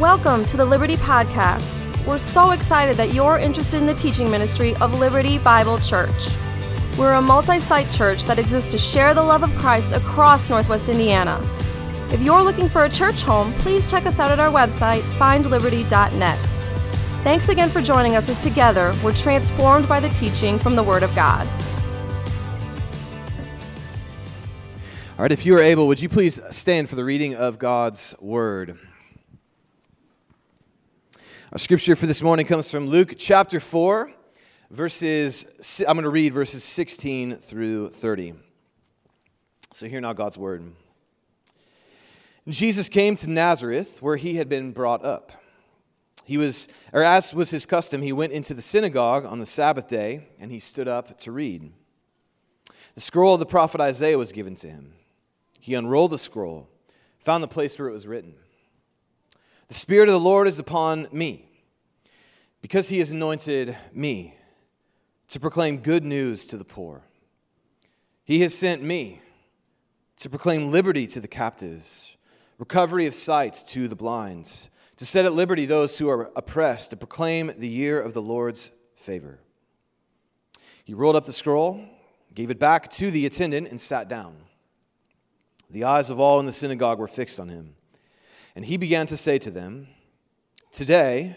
Welcome to the Liberty Podcast. We're so excited that you're interested in the teaching ministry of Liberty Bible Church. We're a multi site church that exists to share the love of Christ across Northwest Indiana. If you're looking for a church home, please check us out at our website, findliberty.net. Thanks again for joining us as together we're transformed by the teaching from the Word of God. All right, if you are able, would you please stand for the reading of God's Word? Our scripture for this morning comes from Luke chapter 4, verses, I'm going to read verses 16 through 30. So hear now God's word. Jesus came to Nazareth, where he had been brought up. He was, or as was his custom, he went into the synagogue on the Sabbath day, and he stood up to read. The scroll of the prophet Isaiah was given to him. He unrolled the scroll, found the place where it was written. The Spirit of the Lord is upon me, because he has anointed me to proclaim good news to the poor. He has sent me to proclaim liberty to the captives, recovery of sight to the blind, to set at liberty those who are oppressed, to proclaim the year of the Lord's favor. He rolled up the scroll, gave it back to the attendant, and sat down. The eyes of all in the synagogue were fixed on him. And he began to say to them, Today,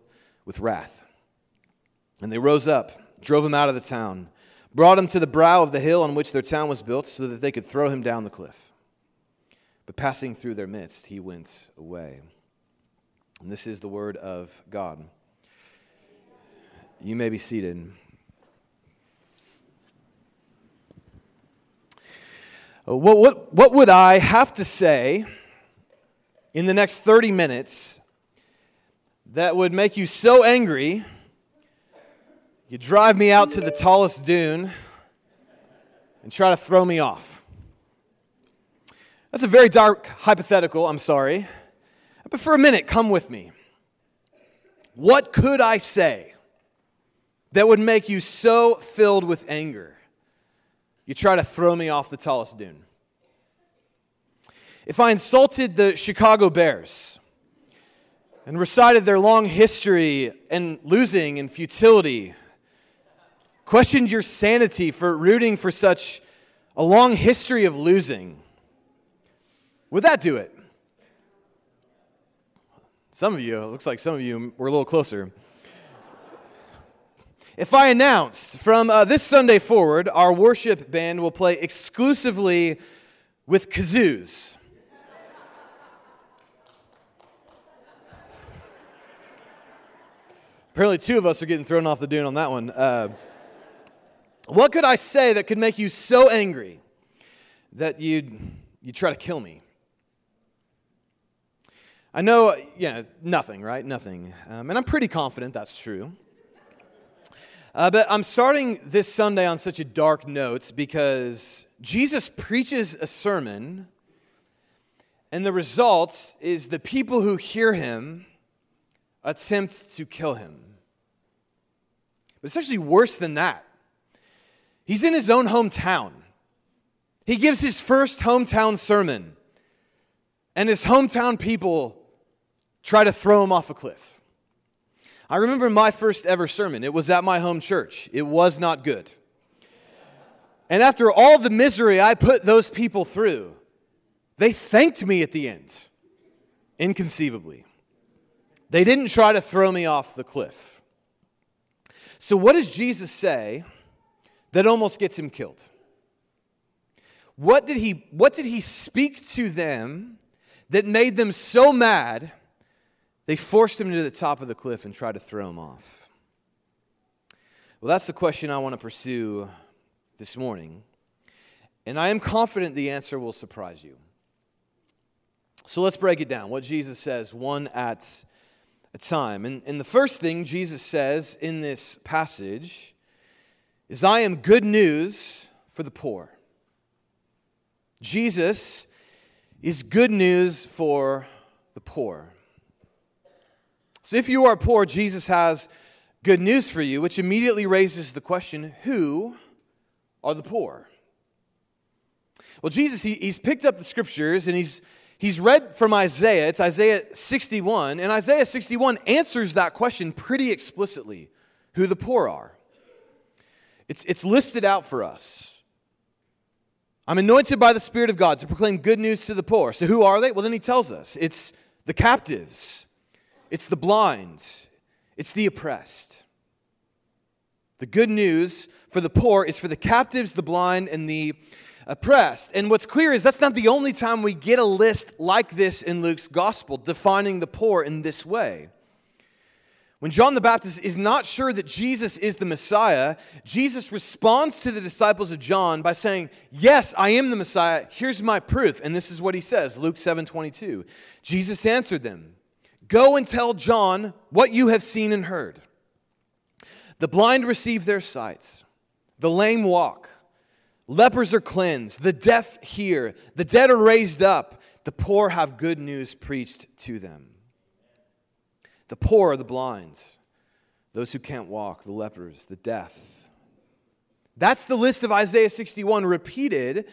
with wrath. And they rose up, drove him out of the town, brought him to the brow of the hill on which their town was built, so that they could throw him down the cliff. But passing through their midst, he went away. And this is the word of God. You may be seated. Uh, what, what, what would I have to say in the next 30 minutes that would make you so angry you drive me out to the tallest dune and try to throw me off. That's a very dark hypothetical, I'm sorry. But for a minute, come with me. What could I say that would make you so filled with anger you try to throw me off the tallest dune? If I insulted the Chicago Bears and recited their long history and losing and futility, questioned your sanity for rooting for such a long history of losing, would that do it? Some of you, it looks like some of you were a little closer. If I announce from uh, this Sunday forward, our worship band will play exclusively with kazoos. Apparently, two of us are getting thrown off the dune on that one. Uh, what could I say that could make you so angry that you'd, you'd try to kill me? I know, yeah, nothing, right? Nothing. Um, and I'm pretty confident that's true. Uh, but I'm starting this Sunday on such a dark note because Jesus preaches a sermon, and the result is the people who hear him attempt to kill him. But it's actually worse than that. He's in his own hometown. He gives his first hometown sermon, and his hometown people try to throw him off a cliff. I remember my first ever sermon. It was at my home church. It was not good. And after all the misery I put those people through, they thanked me at the end, inconceivably. They didn't try to throw me off the cliff. So, what does Jesus say that almost gets him killed? What did he, what did he speak to them that made them so mad they forced him to the top of the cliff and tried to throw him off? Well, that's the question I want to pursue this morning. And I am confident the answer will surprise you. So let's break it down. What Jesus says, one at time. And, and the first thing Jesus says in this passage is, I am good news for the poor. Jesus is good news for the poor. So if you are poor, Jesus has good news for you, which immediately raises the question who are the poor? Well, Jesus, he, he's picked up the scriptures and he's, he's read from Isaiah. It's Isaiah 61. And Isaiah 61 answers that question pretty explicitly who the poor are. It's, it's listed out for us. I'm anointed by the Spirit of God to proclaim good news to the poor. So, who are they? Well, then he tells us it's the captives, it's the blind, it's the oppressed. The good news for the poor is for the captives, the blind, and the oppressed. And what's clear is that's not the only time we get a list like this in Luke's gospel, defining the poor in this way. When John the Baptist is not sure that Jesus is the Messiah, Jesus responds to the disciples of John by saying, Yes, I am the Messiah. Here's my proof. And this is what he says Luke 7 22. Jesus answered them, Go and tell John what you have seen and heard. The blind receive their sight, the lame walk Lepers are cleansed, the deaf hear, the dead are raised up, the poor have good news preached to them. The poor are the blind, those who can't walk, the lepers, the deaf. That's the list of Isaiah 61 repeated,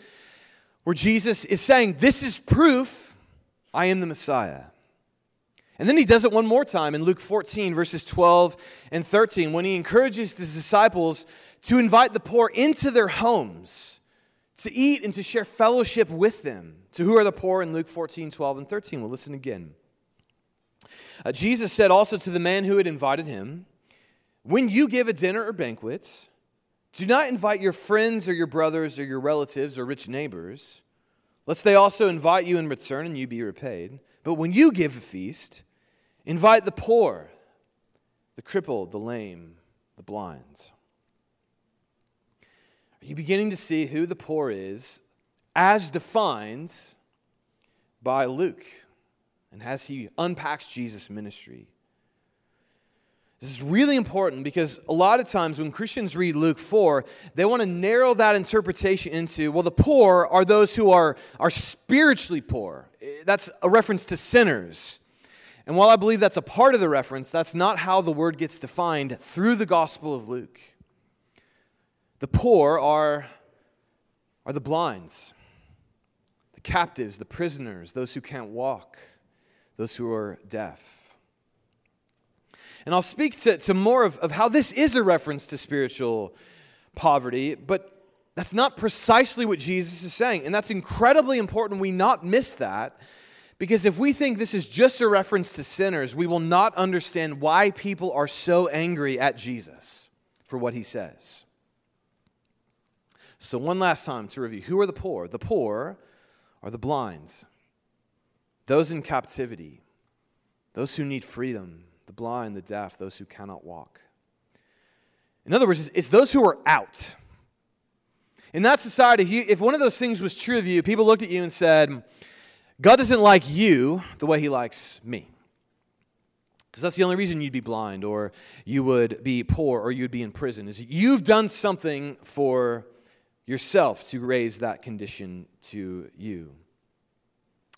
where Jesus is saying, This is proof I am the Messiah. And then he does it one more time in Luke 14, verses 12 and 13, when he encourages his disciples to invite the poor into their homes, to eat and to share fellowship with them. To who are the poor in Luke 14, 12, and 13? We'll listen again. Uh, Jesus said also to the man who had invited him, When you give a dinner or banquet, do not invite your friends or your brothers or your relatives or rich neighbors, lest they also invite you in return and you be repaid. But when you give a feast, invite the poor, the crippled, the lame, the blind. Are you beginning to see who the poor is as defined by Luke and as he unpacks Jesus' ministry? This is really important because a lot of times when Christians read Luke 4, they want to narrow that interpretation into, well, the poor are those who are, are spiritually poor. That's a reference to sinners. And while I believe that's a part of the reference, that's not how the word gets defined through the Gospel of Luke. The poor are, are the blinds, the captives, the prisoners, those who can't walk, those who are deaf. And I'll speak to, to more of, of how this is a reference to spiritual poverty, but that's not precisely what Jesus is saying. And that's incredibly important we not miss that. Because if we think this is just a reference to sinners, we will not understand why people are so angry at Jesus for what he says. So, one last time to review who are the poor? The poor are the blind, those in captivity, those who need freedom, the blind, the deaf, those who cannot walk. In other words, it's those who are out. In that society, if one of those things was true of you, people looked at you and said, God doesn't like you the way he likes me. Because that's the only reason you'd be blind or you would be poor or you'd be in prison, is you've done something for yourself to raise that condition to you.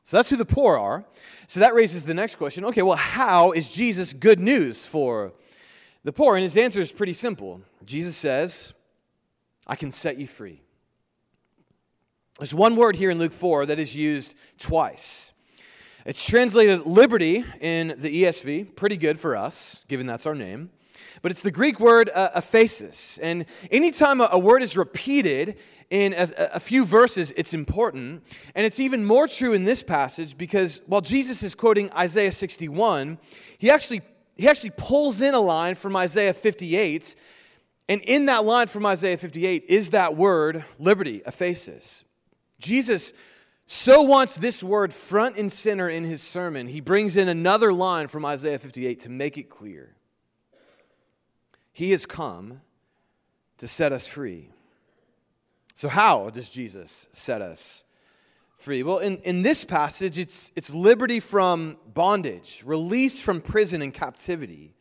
So that's who the poor are. So that raises the next question okay, well, how is Jesus good news for the poor? And his answer is pretty simple. Jesus says, I can set you free. There's one word here in Luke 4 that is used twice. It's translated liberty in the ESV, pretty good for us, given that's our name. But it's the Greek word uh, aphesis. And anytime a, a word is repeated in a, a few verses, it's important. And it's even more true in this passage because while Jesus is quoting Isaiah 61, he actually, he actually pulls in a line from Isaiah 58. And in that line from Isaiah 58 is that word, liberty, aphesis. Jesus so wants this word front and center in his sermon, he brings in another line from Isaiah 58 to make it clear. He has come to set us free. So, how does Jesus set us free? Well, in, in this passage, it's, it's liberty from bondage, release from prison and captivity.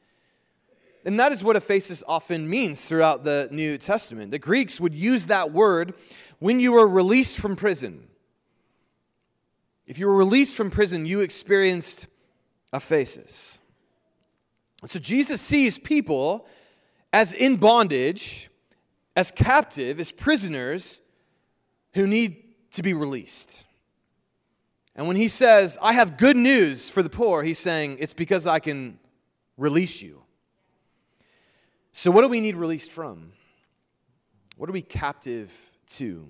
And that is what aphesis often means throughout the New Testament. The Greeks would use that word when you were released from prison. If you were released from prison, you experienced aphesis. So Jesus sees people as in bondage, as captive, as prisoners who need to be released. And when he says, I have good news for the poor, he's saying, it's because I can release you. So, what do we need released from? What are we captive to?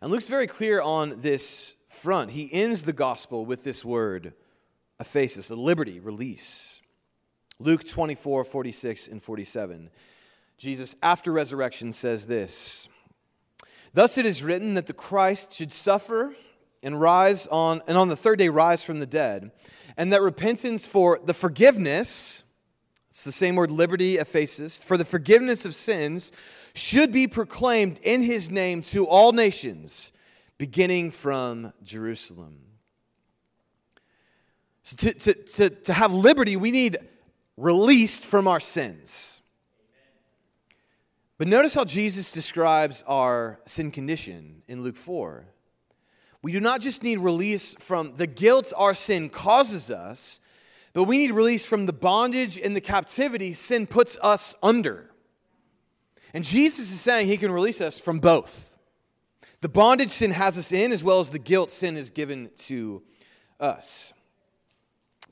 And Luke's very clear on this front. He ends the gospel with this word, aphesis, a liberty, release. Luke 24, 46, and 47. Jesus, after resurrection, says this Thus it is written that the Christ should suffer and rise on, and on the third day rise from the dead, and that repentance for the forgiveness, it's the same word liberty, aphesis, for the forgiveness of sins should be proclaimed in his name to all nations beginning from Jerusalem. So to, to, to, to have liberty, we need released from our sins. But notice how Jesus describes our sin condition in Luke 4. We do not just need release from the guilt our sin causes us, but we need release from the bondage and the captivity sin puts us under. And Jesus is saying he can release us from both. The bondage sin has us in, as well as the guilt sin has given to us.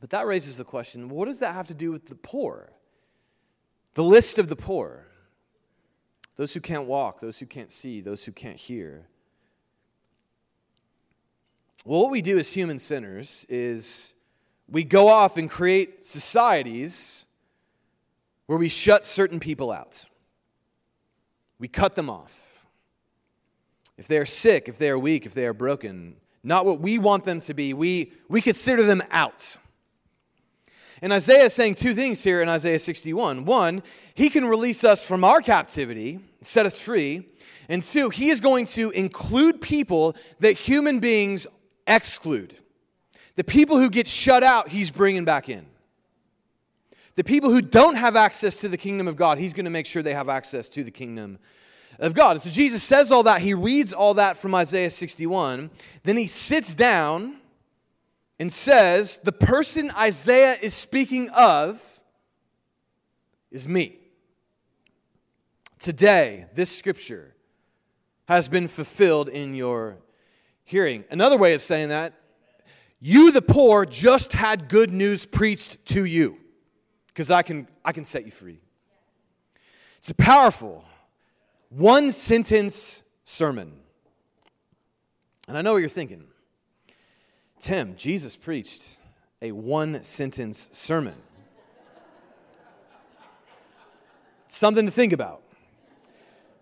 But that raises the question what does that have to do with the poor? The list of the poor those who can't walk, those who can't see, those who can't hear. Well, what we do as human sinners is we go off and create societies where we shut certain people out. We cut them off if they are sick, if they are weak, if they are broken, not what we want them to be, we, we consider them out. And Isaiah is saying two things here in Isaiah 61. One, he can release us from our captivity, set us free. And two, he is going to include people that human beings exclude. The people who get shut out, he's bringing back in. The people who don't have access to the kingdom of God, he's going to make sure they have access to the kingdom of God. And so Jesus says all that. He reads all that from Isaiah 61. Then he sits down and says, The person Isaiah is speaking of is me. Today, this scripture has been fulfilled in your hearing. Another way of saying that, you, the poor, just had good news preached to you because I can, I can set you free. It's a powerful one sentence sermon. And I know what you're thinking. Tim, Jesus preached a one sentence sermon. Something to think about.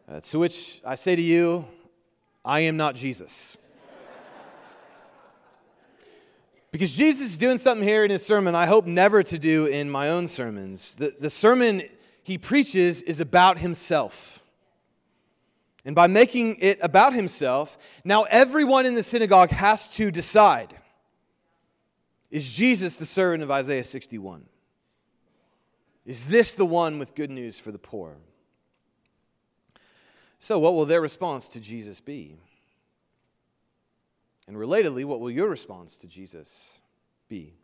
Uh, to which I say to you, I am not Jesus. Because Jesus is doing something here in his sermon I hope never to do in my own sermons. The, the sermon he preaches is about himself. And by making it about himself, now everyone in the synagogue has to decide is Jesus the servant of Isaiah 61? Is this the one with good news for the poor? So, what will their response to Jesus be? And relatedly, what will your response to Jesus be?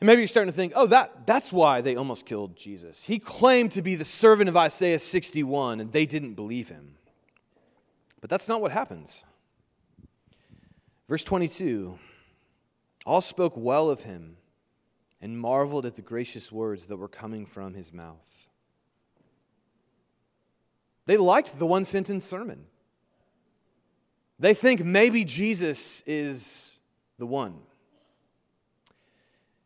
And maybe you're starting to think, oh, that, that's why they almost killed Jesus. He claimed to be the servant of Isaiah 61, and they didn't believe him. But that's not what happens. Verse 22 All spoke well of him and marveled at the gracious words that were coming from his mouth. They liked the one sentence sermon. They think maybe Jesus is the one.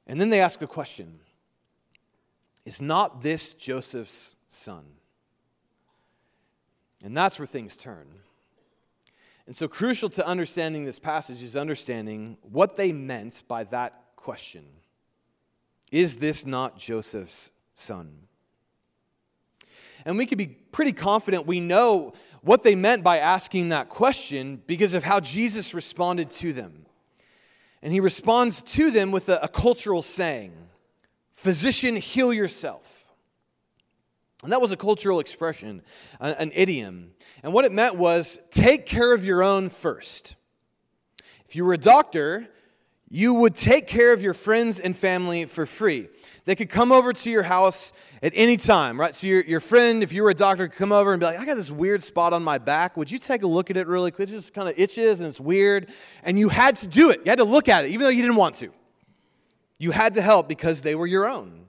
And then they ask a question Is not this Joseph's son? And that's where things turn. And so, crucial to understanding this passage is understanding what they meant by that question Is this not Joseph's son? And we can be pretty confident we know what they meant by asking that question because of how Jesus responded to them. And he responds to them with a, a cultural saying Physician, heal yourself. And that was a cultural expression, an idiom. And what it meant was take care of your own first. If you were a doctor, you would take care of your friends and family for free. They could come over to your house at any time, right? So your, your friend, if you were a doctor, could come over and be like, I got this weird spot on my back. Would you take a look at it really quick? It just kind of itches and it's weird. And you had to do it. You had to look at it, even though you didn't want to. You had to help because they were your own.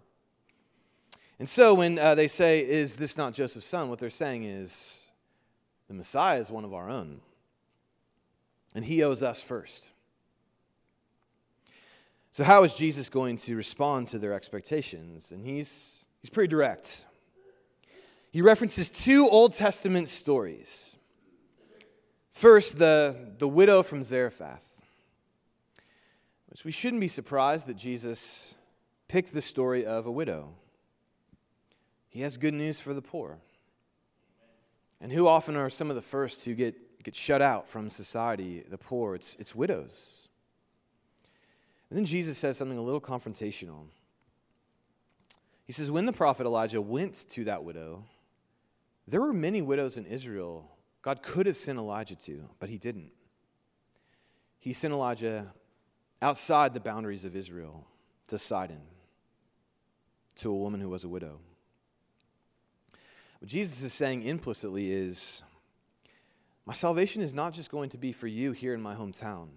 And so when uh, they say, Is this not Joseph's son? what they're saying is, The Messiah is one of our own. And he owes us first. So, how is Jesus going to respond to their expectations? And he's, he's pretty direct. He references two Old Testament stories. First, the, the widow from Zarephath, which we shouldn't be surprised that Jesus picked the story of a widow. He has good news for the poor. And who often are some of the first who get, get shut out from society, the poor? It's, it's widows. And then Jesus says something a little confrontational. He says, When the prophet Elijah went to that widow, there were many widows in Israel God could have sent Elijah to, but he didn't. He sent Elijah outside the boundaries of Israel to Sidon, to a woman who was a widow. What Jesus is saying implicitly is my salvation is not just going to be for you here in my hometown,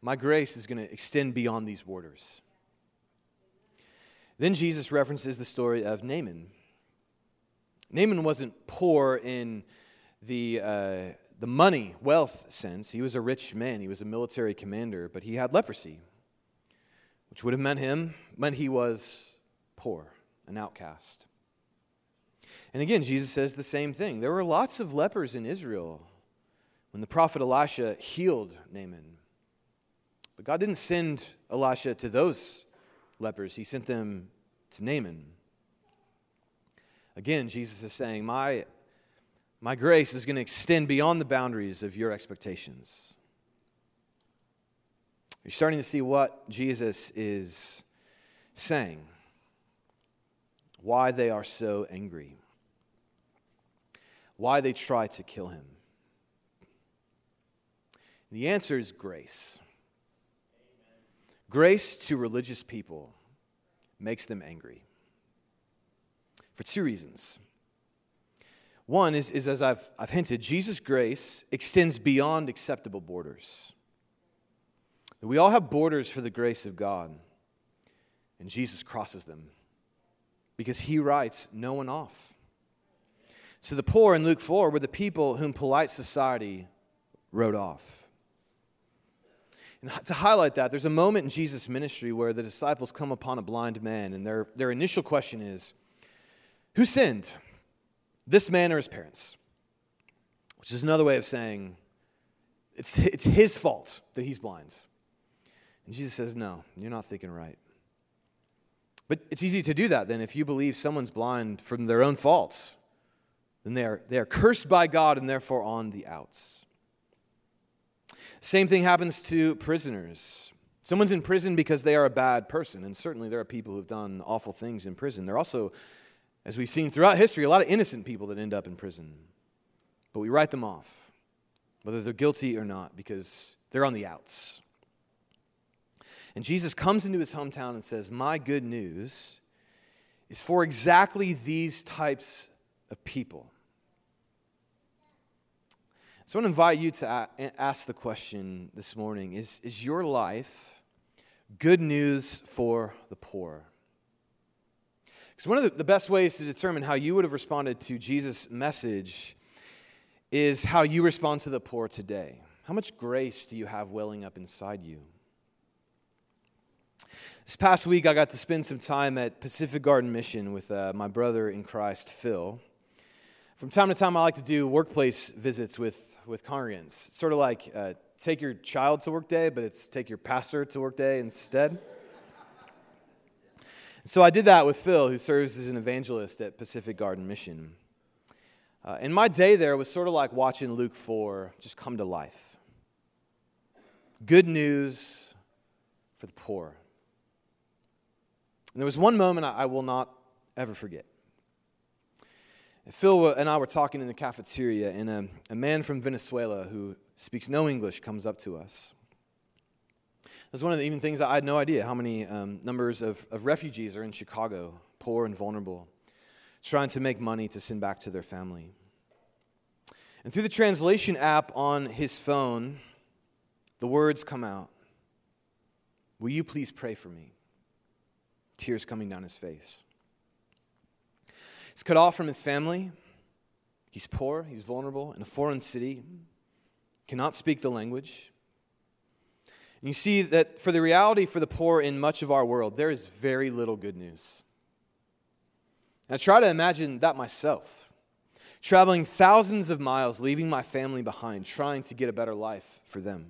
my grace is going to extend beyond these borders. Then Jesus references the story of Naaman. Naaman wasn't poor in the, uh, the money, wealth sense. He was a rich man, he was a military commander, but he had leprosy, which would have meant him, meant he was poor, an outcast. And again, Jesus says the same thing. There were lots of lepers in Israel when the prophet Elisha healed Naaman. But God didn't send Elisha to those lepers, he sent them to Naaman. Again, Jesus is saying, My, my grace is going to extend beyond the boundaries of your expectations. You're starting to see what Jesus is saying, why they are so angry why they try to kill him? The answer is grace. Grace to religious people makes them angry for two reasons. One is, is as I've, I've hinted, Jesus' grace extends beyond acceptable borders. We all have borders for the grace of God, and Jesus crosses them because he writes no one off. So the poor in Luke 4 were the people whom polite society wrote off. And to highlight that, there's a moment in Jesus' ministry where the disciples come upon a blind man, and their, their initial question is Who sinned, this man or his parents? Which is another way of saying it's, it's his fault that he's blind. And Jesus says, No, you're not thinking right. But it's easy to do that then if you believe someone's blind from their own faults then they are, they are cursed by God and therefore on the outs. Same thing happens to prisoners. Someone's in prison because they are a bad person, and certainly there are people who've done awful things in prison. There are also, as we've seen throughout history, a lot of innocent people that end up in prison. But we write them off, whether they're guilty or not, because they're on the outs. And Jesus comes into his hometown and says, My good news is for exactly these types of people. So I want to invite you to ask the question this morning is, is your life good news for the poor. Because one of the, the best ways to determine how you would have responded to Jesus' message is how you respond to the poor today. How much grace do you have welling up inside you? This past week, I got to spend some time at Pacific Garden Mission with uh, my brother in Christ, Phil. From time to time, I like to do workplace visits with, with congregants. It's sort of like uh, take your child to work day, but it's take your pastor to work day instead. So I did that with Phil, who serves as an evangelist at Pacific Garden Mission. Uh, and my day there was sort of like watching Luke 4 just come to life. Good news for the poor. And there was one moment I, I will not ever forget. Phil and I were talking in the cafeteria, and a, a man from Venezuela who speaks no English comes up to us. That's one of the even things I had no idea how many um, numbers of, of refugees are in Chicago, poor and vulnerable, trying to make money to send back to their family. And through the translation app on his phone, the words come out Will you please pray for me? Tears coming down his face. He's cut off from his family. He's poor, he's vulnerable in a foreign city, cannot speak the language. And you see that for the reality for the poor in much of our world, there is very little good news. And I try to imagine that myself, traveling thousands of miles, leaving my family behind, trying to get a better life for them.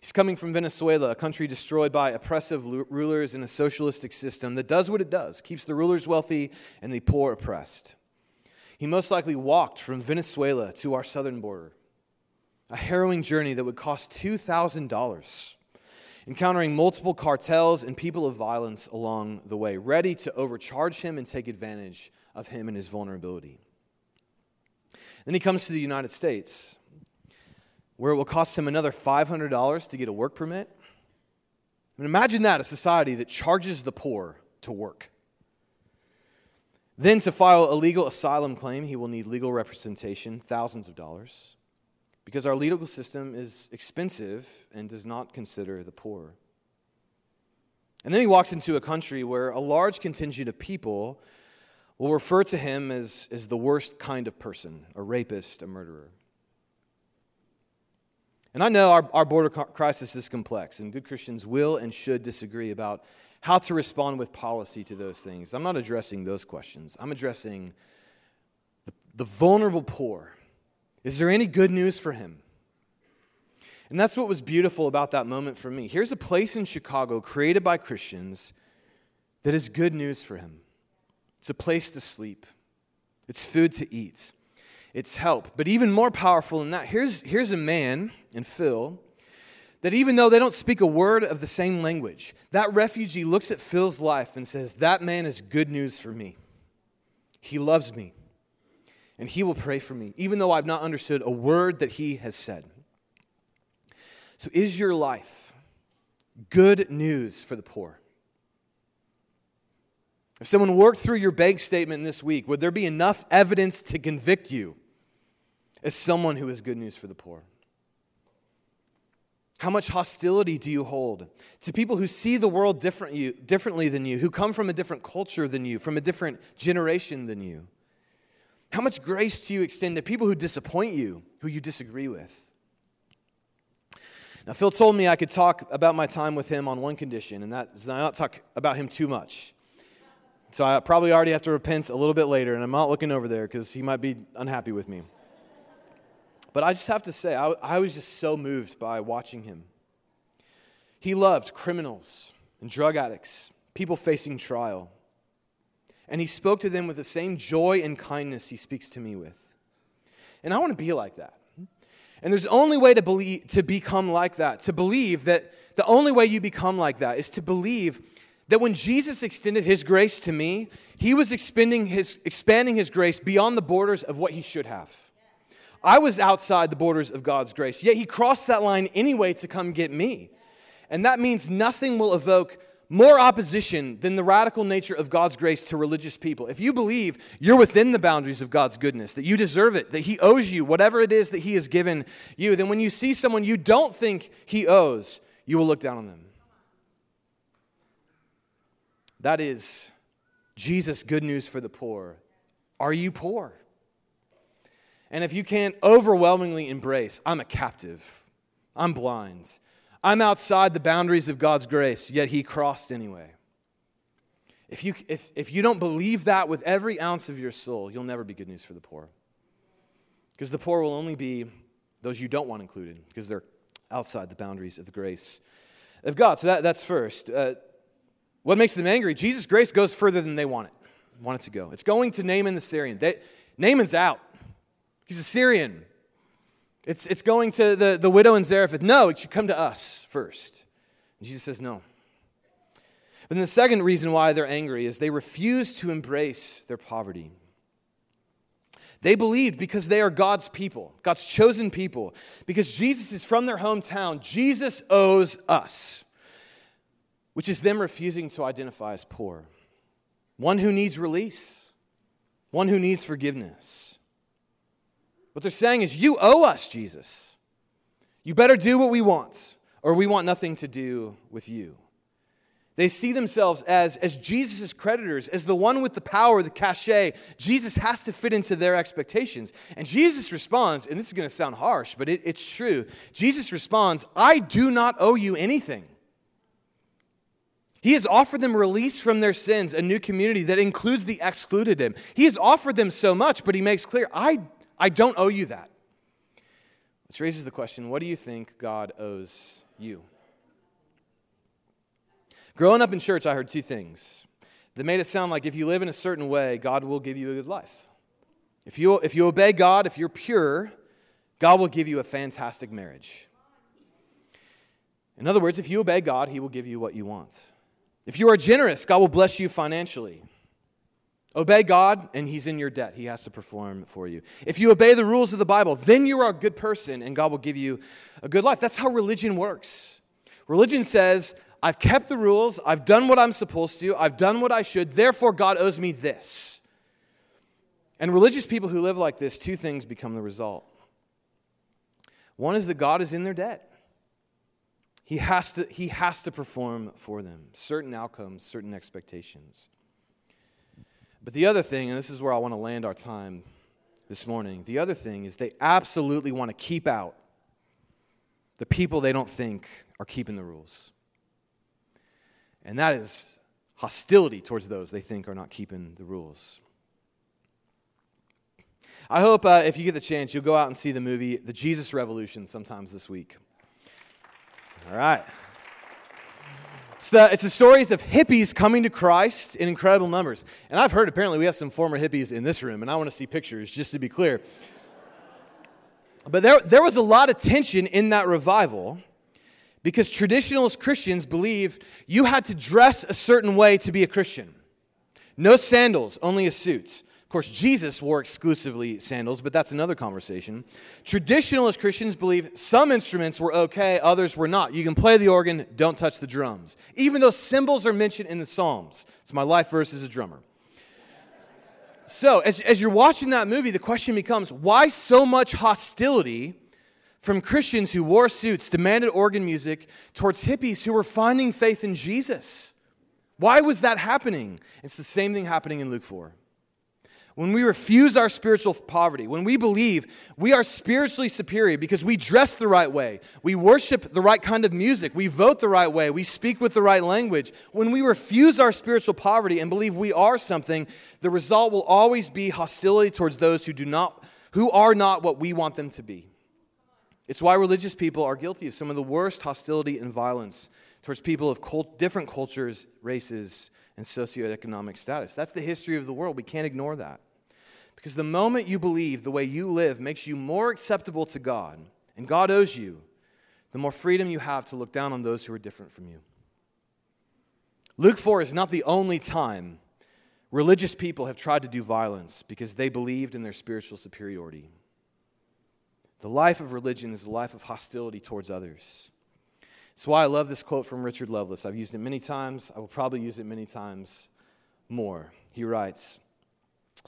He's coming from Venezuela, a country destroyed by oppressive rulers in a socialistic system that does what it does keeps the rulers wealthy and the poor oppressed. He most likely walked from Venezuela to our southern border, a harrowing journey that would cost $2,000, encountering multiple cartels and people of violence along the way, ready to overcharge him and take advantage of him and his vulnerability. Then he comes to the United States where it will cost him another $500 to get a work permit. I mean, imagine that a society that charges the poor to work. Then, to file a legal asylum claim, he will need legal representation, thousands of dollars, because our legal system is expensive and does not consider the poor. And then he walks into a country where a large contingent of people will refer to him as, as the worst kind of person a rapist, a murderer. And I know our, our border crisis is complex, and good Christians will and should disagree about how to respond with policy to those things. I'm not addressing those questions. I'm addressing the, the vulnerable poor. Is there any good news for him? And that's what was beautiful about that moment for me. Here's a place in Chicago created by Christians that is good news for him. It's a place to sleep, it's food to eat, it's help. But even more powerful than that, here's, here's a man, and Phil, that even though they don't speak a word of the same language, that refugee looks at Phil's life and says, That man is good news for me. He loves me, and he will pray for me, even though I've not understood a word that he has said. So, is your life good news for the poor? If someone worked through your bank statement this week, would there be enough evidence to convict you as someone who is good news for the poor? How much hostility do you hold to people who see the world different you, differently than you, who come from a different culture than you, from a different generation than you? How much grace do you extend to people who disappoint you, who you disagree with? Now, Phil told me I could talk about my time with him on one condition, and that is I not talk about him too much. So I probably already have to repent a little bit later, and I'm not looking over there because he might be unhappy with me. But I just have to say, I, I was just so moved by watching him. He loved criminals and drug addicts, people facing trial. And he spoke to them with the same joy and kindness he speaks to me with. And I want to be like that. And there's only way to believe to become like that, to believe that the only way you become like that is to believe that when Jesus extended his grace to me, he was expanding his, expanding his grace beyond the borders of what he should have. I was outside the borders of God's grace, yet he crossed that line anyway to come get me. And that means nothing will evoke more opposition than the radical nature of God's grace to religious people. If you believe you're within the boundaries of God's goodness, that you deserve it, that He owes you whatever it is that He has given you, then when you see someone you don't think He owes, you will look down on them. That is Jesus' good news for the poor. Are you poor? And if you can't overwhelmingly embrace, I'm a captive, I'm blind, I'm outside the boundaries of God's grace, yet He crossed anyway. If you, if, if you don't believe that with every ounce of your soul, you'll never be good news for the poor. Because the poor will only be those you don't want included, because they're outside the boundaries of the grace of God. So that, that's first. Uh, what makes them angry? Jesus' grace goes further than they want it, want it to go. It's going to Naaman the Syrian. They, Naaman's out. He's a Syrian. It's, it's going to the, the widow in Zarephath. No, it should come to us first. And Jesus says no. But then the second reason why they're angry is they refuse to embrace their poverty. They believed because they are God's people, God's chosen people. Because Jesus is from their hometown, Jesus owes us, which is them refusing to identify as poor. One who needs release, one who needs forgiveness. What they're saying is, You owe us, Jesus. You better do what we want, or we want nothing to do with you. They see themselves as, as Jesus' creditors, as the one with the power, the cachet. Jesus has to fit into their expectations. And Jesus responds, and this is going to sound harsh, but it, it's true. Jesus responds, I do not owe you anything. He has offered them release from their sins, a new community that includes the excluded him. He has offered them so much, but he makes clear, I, I don't owe you that. Which raises the question what do you think God owes you? Growing up in church, I heard two things that made it sound like if you live in a certain way, God will give you a good life. If you, if you obey God, if you're pure, God will give you a fantastic marriage. In other words, if you obey God, He will give you what you want. If you are generous, God will bless you financially. Obey God, and He's in your debt. He has to perform for you. If you obey the rules of the Bible, then you are a good person, and God will give you a good life. That's how religion works. Religion says, I've kept the rules. I've done what I'm supposed to. I've done what I should. Therefore, God owes me this. And religious people who live like this, two things become the result. One is that God is in their debt. He has to, he has to perform for them certain outcomes, certain expectations. But the other thing, and this is where I want to land our time this morning, the other thing is they absolutely want to keep out the people they don't think are keeping the rules. And that is hostility towards those they think are not keeping the rules. I hope uh, if you get the chance, you'll go out and see the movie The Jesus Revolution sometimes this week. All right. It's the, it's the stories of hippies coming to Christ in incredible numbers. And I've heard apparently we have some former hippies in this room, and I want to see pictures just to be clear. But there, there was a lot of tension in that revival because traditionalist Christians believed you had to dress a certain way to be a Christian. No sandals, only a suit. Of course, Jesus wore exclusively sandals, but that's another conversation. Traditionalist Christians believe some instruments were okay, others were not. You can play the organ, don't touch the drums. Even though cymbals are mentioned in the Psalms. It's my life verse as a drummer. So, as, as you're watching that movie, the question becomes why so much hostility from Christians who wore suits, demanded organ music, towards hippies who were finding faith in Jesus. Why was that happening? It's the same thing happening in Luke 4. When we refuse our spiritual poverty, when we believe we are spiritually superior because we dress the right way, we worship the right kind of music, we vote the right way, we speak with the right language, when we refuse our spiritual poverty and believe we are something, the result will always be hostility towards those who do not who are not what we want them to be. It's why religious people are guilty of some of the worst hostility and violence towards people of cult, different cultures, races, and socioeconomic status. That's the history of the world. We can't ignore that. Because the moment you believe the way you live makes you more acceptable to God, and God owes you, the more freedom you have to look down on those who are different from you. Luke 4 is not the only time religious people have tried to do violence because they believed in their spiritual superiority. The life of religion is a life of hostility towards others. That's why I love this quote from Richard Lovelace. I've used it many times. I will probably use it many times more. He writes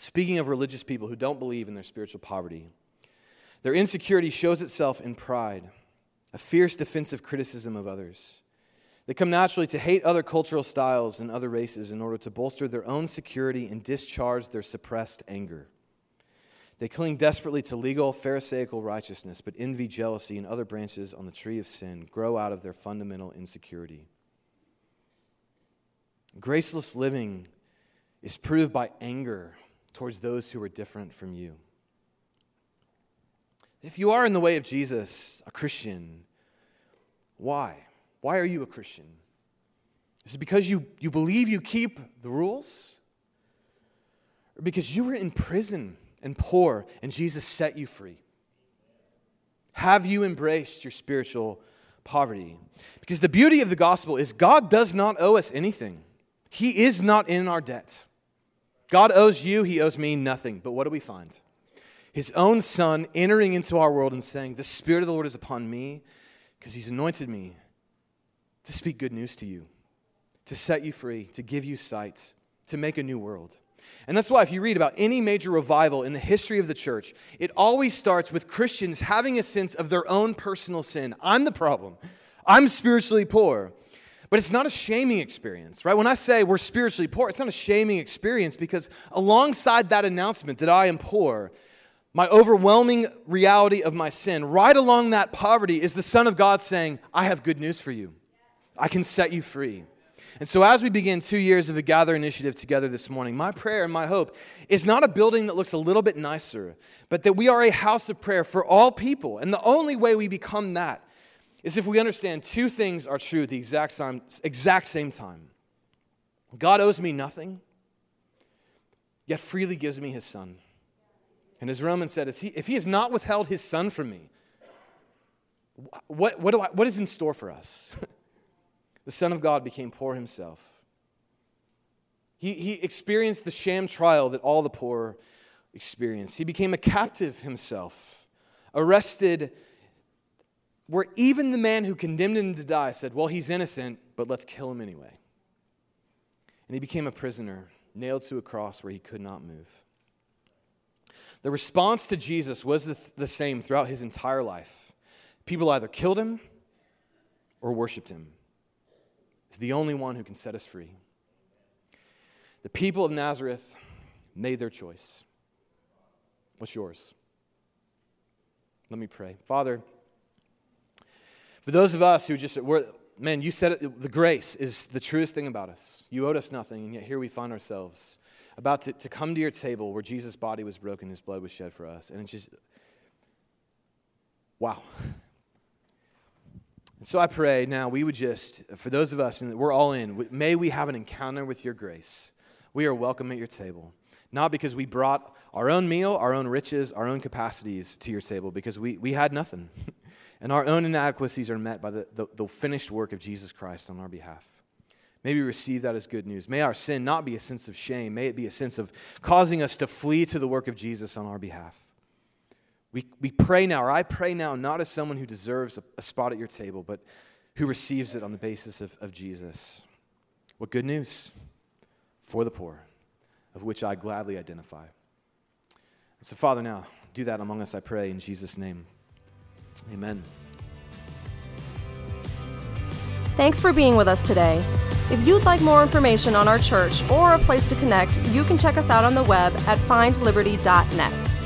Speaking of religious people who don't believe in their spiritual poverty, their insecurity shows itself in pride, a fierce defensive criticism of others. They come naturally to hate other cultural styles and other races in order to bolster their own security and discharge their suppressed anger. They cling desperately to legal, Pharisaical righteousness, but envy, jealousy, and other branches on the tree of sin grow out of their fundamental insecurity. Graceless living is proved by anger towards those who are different from you. If you are in the way of Jesus, a Christian, why? Why are you a Christian? Is it because you, you believe you keep the rules? Or because you were in prison and poor and Jesus set you free? Have you embraced your spiritual poverty? Because the beauty of the gospel is God does not owe us anything, He is not in our debt. God owes you, He owes me nothing. But what do we find? His own Son entering into our world and saying, The Spirit of the Lord is upon me because He's anointed me to speak good news to you, to set you free, to give you sight, to make a new world. And that's why, if you read about any major revival in the history of the church, it always starts with Christians having a sense of their own personal sin. I'm the problem. I'm spiritually poor. But it's not a shaming experience, right? When I say we're spiritually poor, it's not a shaming experience because alongside that announcement that I am poor, my overwhelming reality of my sin, right along that poverty is the Son of God saying, I have good news for you. I can set you free. And so, as we begin two years of a Gather initiative together this morning, my prayer and my hope is not a building that looks a little bit nicer, but that we are a house of prayer for all people. And the only way we become that is if we understand two things are true at the exact same, exact same time God owes me nothing, yet freely gives me his son. And as Roman said, if he, has not withheld his son from me, what, what, I, what is in store for us? the Son of God became poor himself. He, he experienced the sham trial that all the poor experience. He became a captive himself, arrested, where even the man who condemned him to die said, Well, he's innocent, but let's kill him anyway. And he became a prisoner, nailed to a cross where he could not move. The response to Jesus was the, the same throughout his entire life. People either killed him or worshiped him is the only one who can set us free. The people of Nazareth made their choice. What's yours? Let me pray. Father, for those of us who just, we're, man, you said it, the grace is the truest thing about us. You owed us nothing, and yet here we find ourselves about to, to come to your table where Jesus' body was broken, his blood was shed for us. And it's just, wow. And so I pray now we would just, for those of us, and we're all in, may we have an encounter with your grace. We are welcome at your table. Not because we brought our own meal, our own riches, our own capacities to your table, because we, we had nothing. and our own inadequacies are met by the, the, the finished work of Jesus Christ on our behalf. May we receive that as good news. May our sin not be a sense of shame. May it be a sense of causing us to flee to the work of Jesus on our behalf. We, we pray now, or I pray now, not as someone who deserves a, a spot at your table, but who receives it on the basis of, of Jesus. What good news for the poor, of which I gladly identify. So, Father, now do that among us, I pray, in Jesus' name. Amen. Thanks for being with us today. If you'd like more information on our church or a place to connect, you can check us out on the web at findliberty.net.